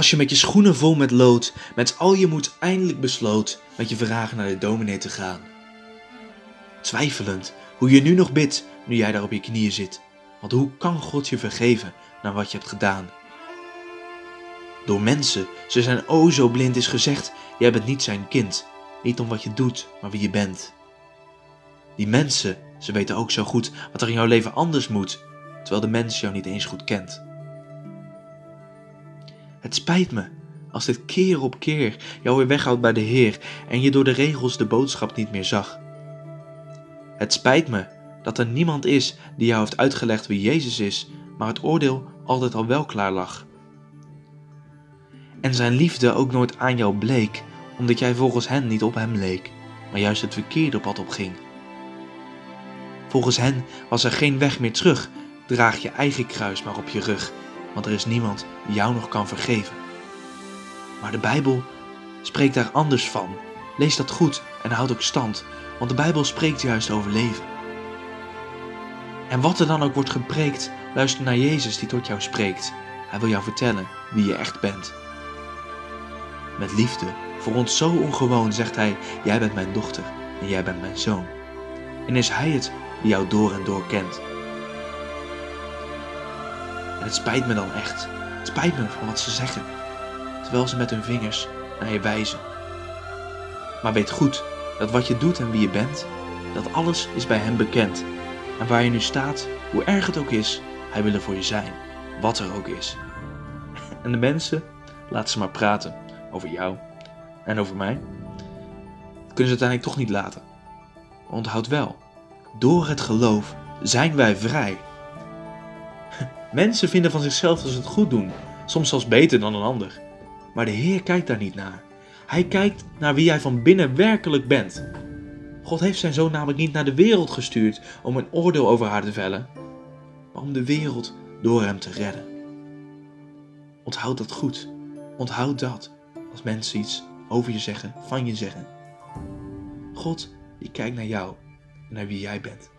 Als je met je schoenen vol met lood, met al je moed eindelijk besloot met je vragen naar de dominee te gaan. Twijfelend hoe je nu nog bidt, nu jij daar op je knieën zit. Want hoe kan God je vergeven naar wat je hebt gedaan? Door mensen, ze zijn o zo blind, is gezegd: jij bent niet zijn kind. Niet om wat je doet, maar wie je bent. Die mensen, ze weten ook zo goed wat er in jouw leven anders moet, terwijl de mens jou niet eens goed kent. Het spijt me als dit keer op keer jou weer weghoudt bij de Heer en je door de regels de boodschap niet meer zag. Het spijt me dat er niemand is die jou heeft uitgelegd wie Jezus is, maar het oordeel altijd al wel klaar lag. En zijn liefde ook nooit aan jou bleek, omdat jij volgens hen niet op hem leek, maar juist het verkeerde pad op ging. Volgens hen was er geen weg meer terug, draag je eigen kruis maar op je rug, want er is niemand die jou nog kan vergeven. Maar de Bijbel spreekt daar anders van. Lees dat goed en houd ook stand, want de Bijbel spreekt juist over leven. En wat er dan ook wordt gepreekt, luister naar Jezus die tot jou spreekt. Hij wil jou vertellen wie je echt bent. Met liefde, voor ons zo ongewoon, zegt hij: Jij bent mijn dochter en jij bent mijn zoon. En is Hij het die jou door en door kent. En het spijt me dan echt. Het spijt me van wat ze zeggen, terwijl ze met hun vingers naar je wijzen. Maar weet goed dat wat je doet en wie je bent, dat alles is bij Hem bekend. En waar je nu staat, hoe erg het ook is, Hij wil er voor je zijn, wat er ook is. En de mensen, laat ze maar praten over jou en over mij. Dat kunnen ze uiteindelijk toch niet laten. Onthoud wel, door het geloof zijn wij vrij. Mensen vinden van zichzelf dat ze het goed doen, soms zelfs beter dan een ander. Maar de Heer kijkt daar niet naar. Hij kijkt naar wie jij van binnen werkelijk bent. God heeft zijn zoon namelijk niet naar de wereld gestuurd om een oordeel over haar te vellen, maar om de wereld door hem te redden. Onthoud dat goed. Onthoud dat als mensen iets over je zeggen, van je zeggen. God, die kijkt naar jou en naar wie jij bent,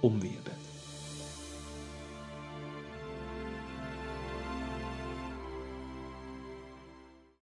om wie je bent.